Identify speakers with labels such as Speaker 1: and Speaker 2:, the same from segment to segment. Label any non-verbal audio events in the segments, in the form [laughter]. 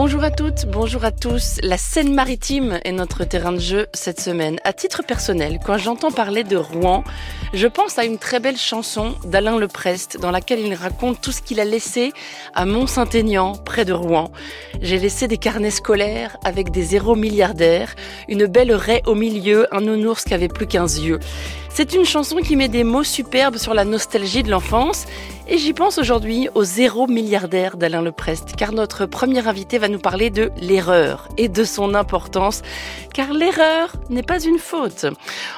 Speaker 1: Bonjour à toutes, bonjour à tous. La Seine-Maritime est notre terrain de jeu cette semaine. À titre personnel, quand j'entends parler de Rouen, je pense à une très belle chanson d'Alain Leprest dans laquelle il raconte tout ce qu'il a laissé à Mont-Saint-Aignan, près de Rouen. J'ai laissé des carnets scolaires avec des zéros milliardaires, une belle raie au milieu, un nounours qui avait plus qu'un yeux. C'est une chanson qui met des mots superbes sur la nostalgie de l'enfance et j'y pense aujourd'hui au zéro milliardaire d'Alain Leprest, car notre premier invité va nous parler de l'erreur et de son importance, car l'erreur n'est pas une faute.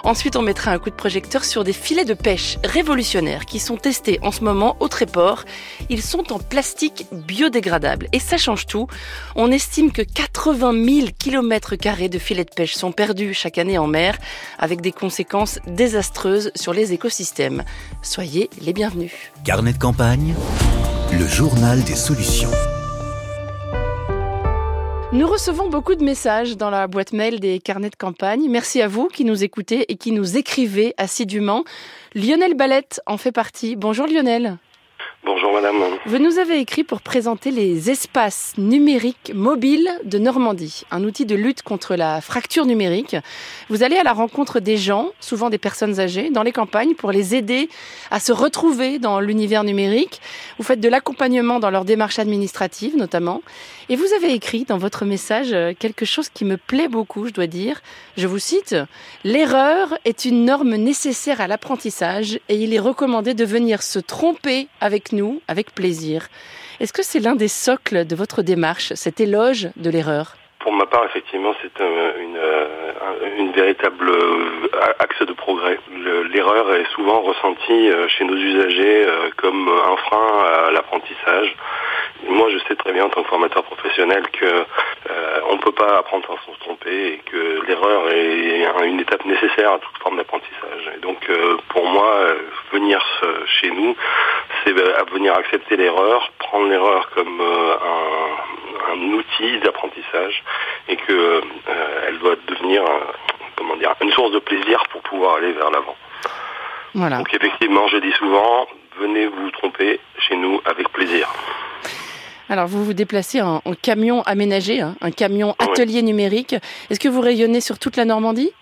Speaker 1: Ensuite, on mettra un coup de projecteur sur des filets de pêche révolutionnaires qui sont testés en ce moment au Tréport. Ils sont en plastique biodégradable et ça change tout. On estime que 80 000 km de filets de pêche sont perdus chaque année en mer, avec des conséquences désastreuses sur les écosystèmes. Soyez les bienvenus.
Speaker 2: Carnet de campagne, le journal des solutions.
Speaker 1: Nous recevons beaucoup de messages dans la boîte mail des carnets de campagne. Merci à vous qui nous écoutez et qui nous écrivez assidûment. Lionel Ballette en fait partie. Bonjour Lionel.
Speaker 3: Bonjour madame.
Speaker 1: Vous nous avez écrit pour présenter les espaces numériques mobiles de Normandie, un outil de lutte contre la fracture numérique. Vous allez à la rencontre des gens, souvent des personnes âgées, dans les campagnes pour les aider à se retrouver dans l'univers numérique. Vous faites de l'accompagnement dans leurs démarches administratives notamment. Et vous avez écrit dans votre message quelque chose qui me plaît beaucoup, je dois dire. Je vous cite, L'erreur est une norme nécessaire à l'apprentissage et il est recommandé de venir se tromper avec nous avec plaisir. Est-ce que c'est l'un des socles de votre démarche, cet éloge de l'erreur?
Speaker 3: Pour ma part, effectivement, c'est une, une, véritable euh, axe de progrès. L'erreur est souvent ressentie euh, chez nos usagers euh, comme un frein à l'apprentissage. Moi, je sais très bien en tant que formateur professionnel que on ne peut pas apprendre sans se tromper et que l'erreur est une étape nécessaire à toute forme d'apprentissage. Et donc, pour moi, venir chez venir accepter l'erreur, prendre l'erreur comme un, un, outil d'apprentissage et que elle doit devenir comment dire une source de plaisir pour pouvoir aller vers l'avant.
Speaker 1: Voilà.
Speaker 3: Donc effectivement, je dis souvent, venez vous tromper chez nous avec plaisir.
Speaker 1: Alors vous vous déplacez en, en camion aménagé, hein, un camion atelier oui. numérique. Est-ce que vous rayonnez sur toute la Normandie?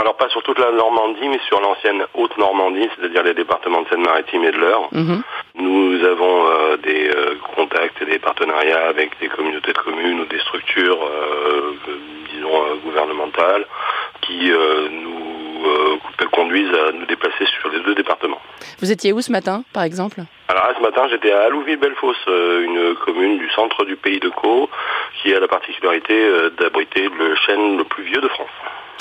Speaker 3: Alors pas sur toute la Normandie, mais sur l'ancienne Haute-Normandie, c'est-à-dire les départements de Seine-Maritime et de l'Eure.
Speaker 1: -hmm.
Speaker 3: Nous avons euh, des euh, contacts et des partenariats avec des communautés de communes ou des structures, euh, disons, gouvernementales, qui nous conduisent à nous déplacer sur les deux départements.
Speaker 1: Vous étiez où ce matin, par exemple?
Speaker 3: Alors ce matin, j'étais à Alouville-Bellefosse, une commune du centre du pays de Caux, qui a la particularité d'abriter le chêne le plus vieux de France.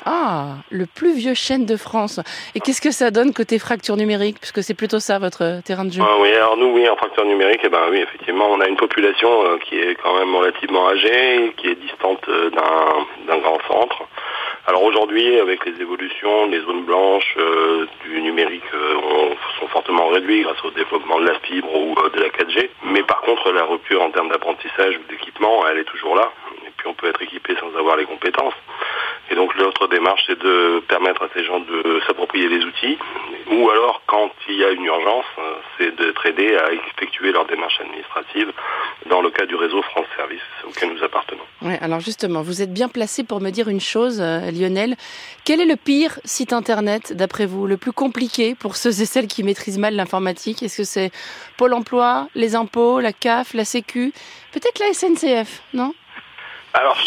Speaker 1: Ah, le plus vieux chêne de France. Et qu'est-ce que ça donne côté fracture numérique Puisque c'est plutôt ça votre terrain de jeu?
Speaker 3: Ah oui, alors nous, oui, en fracture numérique, eh ben oui, effectivement, on a une population euh, qui est quand même relativement âgée, qui est distante d'un grand centre. Alors aujourd'hui, avec les évolutions, les zones blanches euh, du numérique euh, ont, sont fortement réduites grâce au développement de la fibre ou euh, de la 4G. Mais par contre, la rupture en termes d'apprentissage ou d'équipement, elle est toujours là. Et puis on peut être équipé sans avoir les compétences. Et donc l'autre démarche, c'est de permettre à ces gens de s'approprier les outils, ou alors quand il y a une urgence, c'est d'être aidé à effectuer leur démarche administrative dans le cas du réseau France Service auquel nous appartenons.
Speaker 1: Ouais, alors justement, vous êtes bien placé pour me dire une chose, euh, Lionel. Quel est le pire site internet, d'après vous, le plus compliqué pour ceux et celles qui maîtrisent mal l'informatique? Est-ce que c'est Pôle emploi, les impôts, la CAF, la Sécu, peut-être la SNCF, non?
Speaker 3: Alors,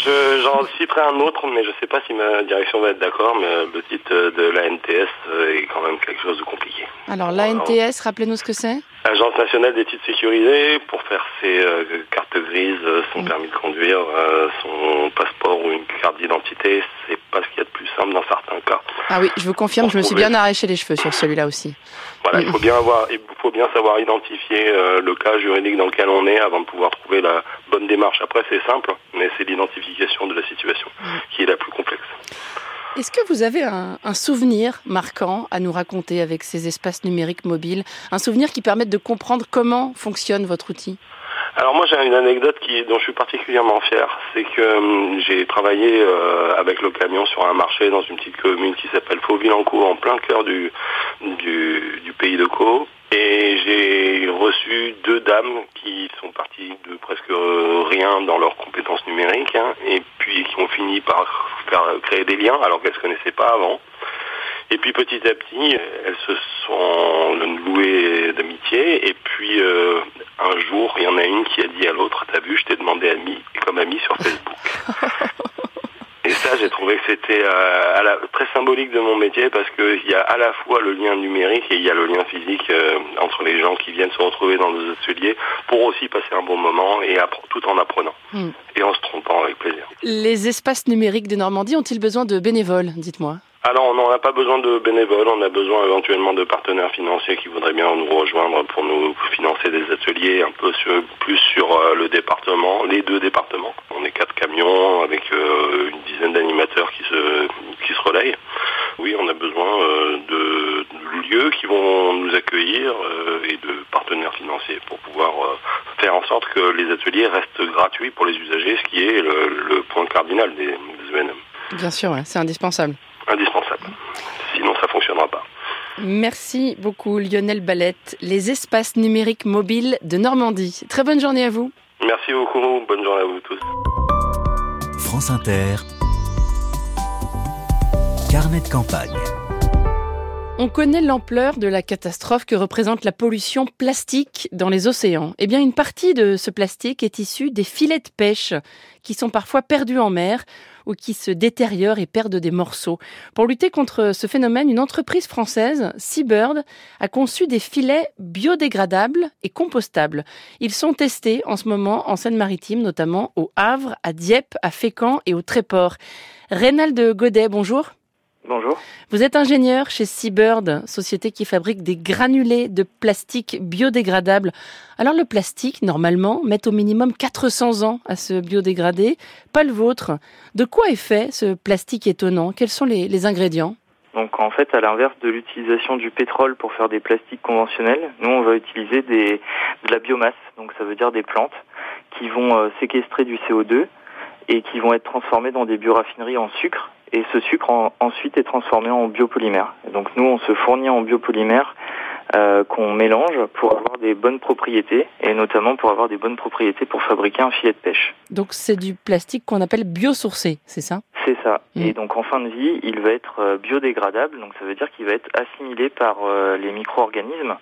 Speaker 3: j'en citerai un autre, mais je ne sais pas si ma direction va être d'accord, mais le titre de l'ANTS est quand même quelque chose de compliqué.
Speaker 1: Alors, l'ANTS, rappelez-nous ce que c'est
Speaker 3: Agence nationale des titres sécurisés, pour faire ses euh, cartes grises, son mmh. permis de conduire, euh, son passeport ou une carte d'identité, c'est pas ce qu'il y a de plus simple dans certains cas.
Speaker 1: Ah oui, je vous confirme, je me suis bien arraché les cheveux sur celui-là aussi.
Speaker 3: Voilà, il faut bien avoir, il faut bien savoir identifier euh, le cas juridique dans lequel on est avant de pouvoir trouver la bonne démarche. Après, c'est simple, mais c'est l'identification de la situation
Speaker 1: Est-ce que vous avez un, souvenir marquant à nous raconter avec ces espaces numériques mobiles? Un souvenir qui permette de comprendre comment fonctionne votre outil?
Speaker 3: Alors moi j'ai une anecdote dont je suis particulièrement fier, c'est que euh, j'ai travaillé euh, avec le camion sur un marché dans une petite commune qui s'appelle Fauvillancourt en plein cœur du, du, du pays de Caux. Et j'ai reçu deux dames qui sont parties de presque rien dans leurs compétences numériques hein, et puis qui ont fini par créer des liens alors qu'elles ne se connaissaient pas avant. Et puis petit à petit, elles se sont louées d'amitié. Et puis euh, un jour, il y en a une qui a dit à l'autre, t'as vu, je t'ai demandé ami, comme ami sur Facebook. Et ça, c'était euh, très symbolique de mon métier parce qu'il y a à la fois le lien numérique et il y a le lien physique euh, entre les gens qui viennent se retrouver dans nos ateliers pour aussi passer un bon moment et tout en apprenant hmm. et en se trompant avec plaisir.
Speaker 1: Les espaces numériques de Normandie ont-ils besoin de bénévoles, dites-moi?
Speaker 3: Alors, on n'en a pas besoin de bénévoles, on a besoin éventuellement de partenaires financiers qui voudraient bien nous rejoindre pour nous financer des ateliers un peu plus sur euh, le département, les deux départements. On est quatre camions avec euh, une dizaine d'animateurs qui se, qui se relayent. Oui, on a besoin euh, de, lieux qui vont nous accueillir et de partenaires financiers pour pouvoir faire en sorte que les ateliers restent gratuits pour les usagers, ce qui est le, point cardinal des, des ENM.
Speaker 1: Bien sûr, c'est indispensable
Speaker 3: indispensable. Sinon, ça ne fonctionnera pas.
Speaker 1: Merci beaucoup Lionel Ballette, les espaces numériques mobiles de Normandie. Très bonne journée à vous.
Speaker 3: Merci beaucoup, bonne journée à vous tous.
Speaker 2: France Inter, carnet de campagne.
Speaker 1: On connaît l'ampleur de la catastrophe que représente la pollution plastique dans les océans. Eh bien, une partie de ce plastique est issue des filets de pêche qui sont parfois perdus en mer ou qui se détériorent et perdent des morceaux. Pour lutter contre ce phénomène, une entreprise française, Seabird, a conçu des filets biodégradables et compostables. Ils sont testés en ce moment en Seine-Maritime, notamment au Havre, à Dieppe, à Fécamp et au Tréport. Reynald Godet, bonjour.
Speaker 4: Bonjour.
Speaker 1: Vous êtes ingénieur chez Seabird, société qui fabrique des granulés de plastique biodégradables. Alors le plastique, normalement, met au minimum 400 ans à se biodégrader, pas le vôtre. De quoi est fait ce plastique étonnant? Quels sont les, ingrédients?
Speaker 4: Donc en fait, à l'inverse de l'utilisation du pétrole pour faire des plastiques conventionnels, nous on va utiliser des, de la biomasse, donc ça veut dire des plantes qui vont euh, séquestrer du CO2 et qui vont être transformées dans des bioraffineries en sucre et ce sucre ensuite est transformé en biopolymère. Donc nous, on se fournit en biopolymère euh, qu'on mélange pour avoir des bonnes propriétés et notamment pour avoir des bonnes propriétés pour fabriquer un filet de pêche.
Speaker 1: Donc c'est du plastique qu'on appelle biosourcé, c'est ça?
Speaker 4: C'est ça. Mm. Et donc en fin de vie, il va être euh, biodégradable, donc ça veut dire qu'il va être assimilé par euh, les micro-organismes,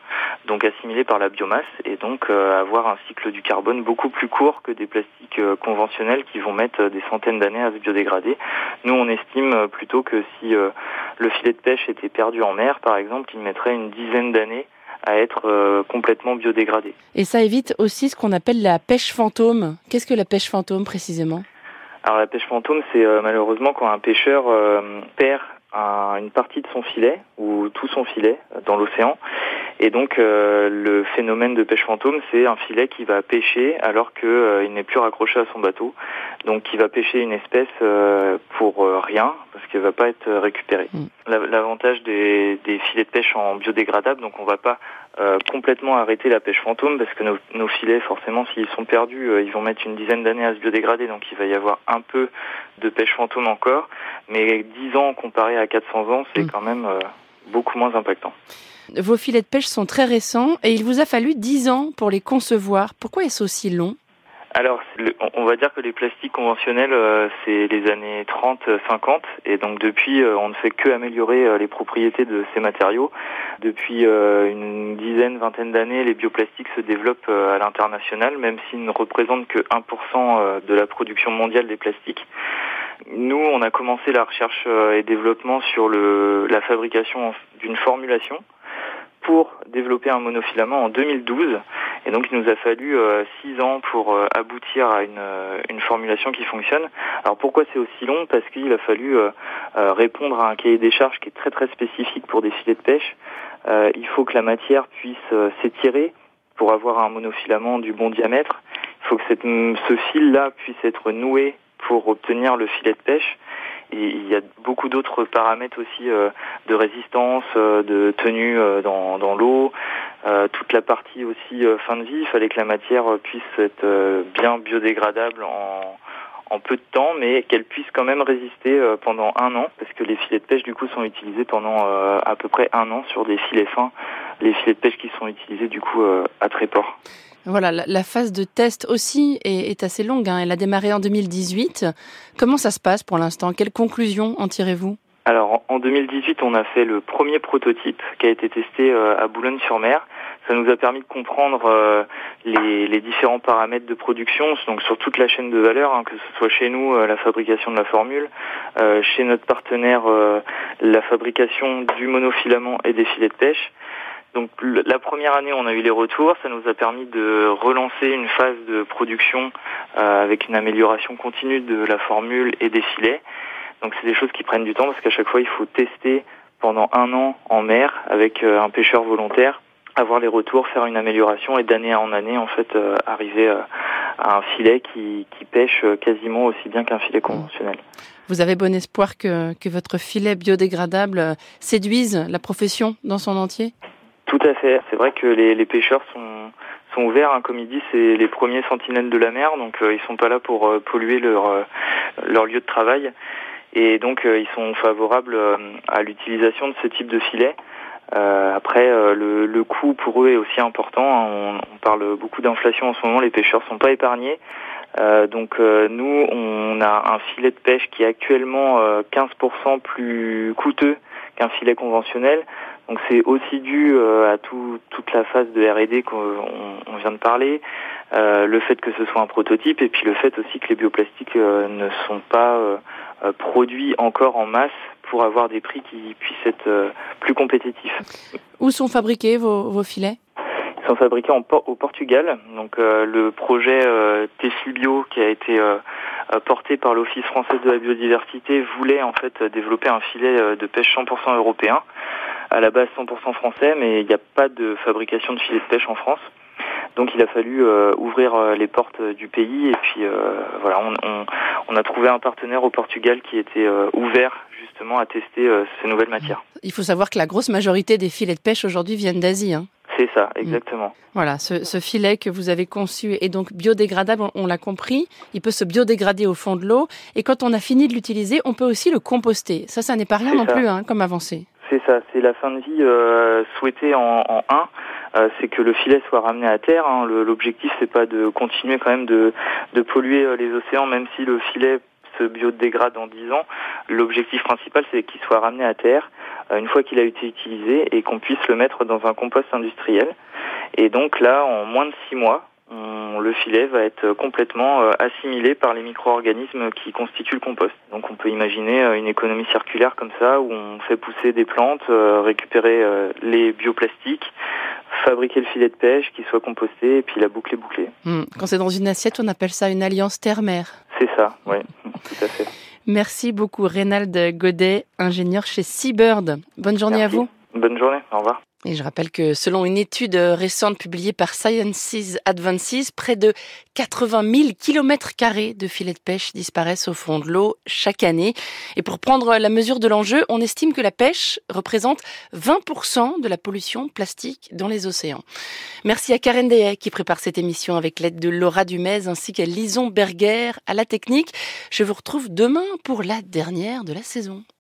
Speaker 4: donc assimilé par la biomasse et donc avoir un cycle du carbone beaucoup plus court que des plastiques conventionnels qui vont mettre des centaines d'années à se biodégrader. Nous, on estime plutôt que si le filet de pêche était perdu en mer, par exemple, il mettrait une dizaine d'années à être euh, complètement biodégradé.
Speaker 1: Et ça évite aussi ce qu'on appelle la pêche fantôme. Qu'est-ce que la pêche fantôme précisément?
Speaker 4: Alors la pêche fantôme, c'est euh, malheureusement quand un pêcheur euh, perd une partie de son filet ou tout son filet dans l'océan. Et donc le phénomène de pêche fantôme, c'est un filet qui va pêcher alors qu'il n'est plus raccroché à son bateau. Donc qui va pêcher une espèce pour rien parce qu'elle va pas être récupérée. Mm. L'avantage des, filets de pêche en biodégradable, donc on va pas euh, complètement arrêter la pêche fantôme parce que nos, filets, forcément, s'ils sont perdus, euh, ils vont mettre une dizaine d'années à se biodégrader, donc il va y avoir un peu de pêche fantôme encore. Mais 10 ans comparé à 400 ans, c'est mm. quand même euh, beaucoup moins impactant.
Speaker 1: Vos filets de pêche sont très récents et il vous a fallu 10 ans pour les concevoir. Pourquoi est-ce aussi long?
Speaker 4: Alors, on va dire que les plastiques conventionnels, euh, c'est les années 30-50, et donc depuis, euh, on ne fait que améliorer euh, les propriétés de ces matériaux. Depuis une dizaine, vingtaine d'années, les bioplastiques se développent à l'international, même s'ils ne représentent que 1% de la production mondiale des plastiques. Nous, on a commencé la recherche et développement sur le, la fabrication d'une formulation pour développer un monofilament en 2012. Et donc il nous a fallu euh, six ans pour euh, aboutir à une, euh, une, formulation qui fonctionne. Alors pourquoi c'est aussi long? Parce qu'il a fallu répondre à un cahier des charges qui est très très spécifique pour des filets de pêche. il faut que la matière puisse s'étirer pour avoir un monofilament du bon diamètre. Il faut que ce fil-là puisse être noué pour obtenir le filet de pêche. Il y a beaucoup d'autres paramètres aussi de résistance, de tenue dans, dans l'eau, toute la partie aussi fin de vie. Il fallait que la matière puisse être bien biodégradable en en peu de temps, mais qu'elle puisse quand même résister euh, pendant un an, parce que les filets de pêche du coup sont utilisés pendant euh, à peu près un an sur des filets fins, les filets de pêche qui sont utilisés du coup euh, à Tréport.
Speaker 1: Voilà, la, phase de test aussi est, assez longue. Hein. Elle a démarré en 2018. Comment ça se passe pour l'instant? Quelles conclusions en tirez-vous?
Speaker 4: Alors en 2018, on a fait le premier prototype qui a été testé à Boulogne-sur-Mer. Ça nous a permis de comprendre euh, les, différents paramètres de production, donc sur toute la chaîne de valeur, hein, que ce soit chez nous euh, la fabrication de la formule, euh, chez notre partenaire la fabrication du monofilament et des filets de pêche. Donc la première année, on a eu les retours, ça nous a permis de relancer une phase de production avec une amélioration continue de la formule et des filets. Donc c'est des choses qui prennent du temps parce qu'à chaque fois, il faut tester pendant un an en mer avec un pêcheur volontaire avoir les retours, faire une amélioration et d'année en année en fait euh, arriver euh, à un filet qui, pêche euh, quasiment aussi bien qu'un filet conventionnel.
Speaker 1: Vous avez bon espoir que votre filet biodégradable séduise la profession dans son entier?
Speaker 4: Tout à fait. C'est vrai que les, les pêcheurs sont, sont ouverts, hein. comme il dit, c'est les premiers sentinelles de la mer, donc ils sont pas là pour polluer leur, leur lieu de travail. Et donc ils sont favorables à l'utilisation de ce type de filet. Euh, après, euh, le, le, coût pour eux est aussi important. On, on parle beaucoup d'inflation en ce moment. Les pêcheurs sont pas épargnés. Euh, donc nous, on a un filet de pêche qui est actuellement 15% plus coûteux qu'un filet conventionnel. Donc c'est aussi dû à tout, toute la phase de R&D qu'on on vient de parler, le fait que ce soit un prototype et puis le fait aussi que les bioplastiques ne sont pas produits encore en masse pour avoir des prix qui puissent être euh, plus compétitifs.
Speaker 1: Où sont fabriqués vos, vos filets?
Speaker 4: Ils sont fabriqués en, au Portugal. Donc euh, le projet euh, Bio qui a été euh, porté par l'Office français de la biodiversité voulait en fait développer un filet de pêche 100% européen, à la base 100% français, mais il n'y a pas de fabrication de filets de pêche en France. Donc il a fallu ouvrir les portes du pays et puis voilà, on, on, on, a trouvé un partenaire au Portugal qui était ouvert justement à tester euh, ces nouvelles matières.
Speaker 1: Il faut savoir que la grosse majorité des filets de pêche aujourd'hui viennent d'Asie. Hein.
Speaker 4: C'est ça, exactement.
Speaker 1: Voilà, ce, filet que vous avez conçu est donc biodégradable, on, l'a compris. Il peut se biodégrader au fond de l'eau. Et quand on a fini de l'utiliser, on peut aussi le composter. Ça, ça n'est pas rien non plus hein, comme avancée.
Speaker 4: C'est ça, c'est la fin de vie euh, souhaitée en, en 1. Euh, c'est que le filet soit ramené à terre. Hein. L'objectif, c'est pas de continuer quand même de, de polluer les océans, même si le filet se biodégrade en 10 ans. L'objectif principal, c'est qu'il soit ramené à terre euh, une fois qu'il a été utilisé et qu'on puisse le mettre dans un compost industriel. Et donc là, en moins de 6 mois, le filet va être complètement euh, assimilé par les micro-organismes qui constituent le compost. Donc on peut imaginer euh, une économie circulaire comme ça, où on fait pousser des plantes, récupérer les bioplastiques, fabriquer le filet de pêche qui soit composté et puis la boucle est bouclée.
Speaker 1: Hmm. Quand c'est dans une assiette, on appelle ça une alliance terre-mer.
Speaker 4: C'est ça, oui, [laughs] tout à fait.
Speaker 1: Merci beaucoup Reynald Godet, ingénieur chez Seabird. Bonne journée à vous.
Speaker 4: Bonne journée, au revoir.
Speaker 1: Et je rappelle que selon une étude récente publiée par Sciences Advances, près de 80 000 kilomètres carrés de filets de pêche disparaissent au fond de l'eau chaque année. Et pour prendre la mesure de l'enjeu, on estime que la pêche représente 20% de la pollution plastique dans les océans. Merci à Karen Deyek qui prépare cette émission avec l'aide de Laura Dumez ainsi qu'à Lison Berger à la technique. Je vous retrouve demain pour la dernière de la saison.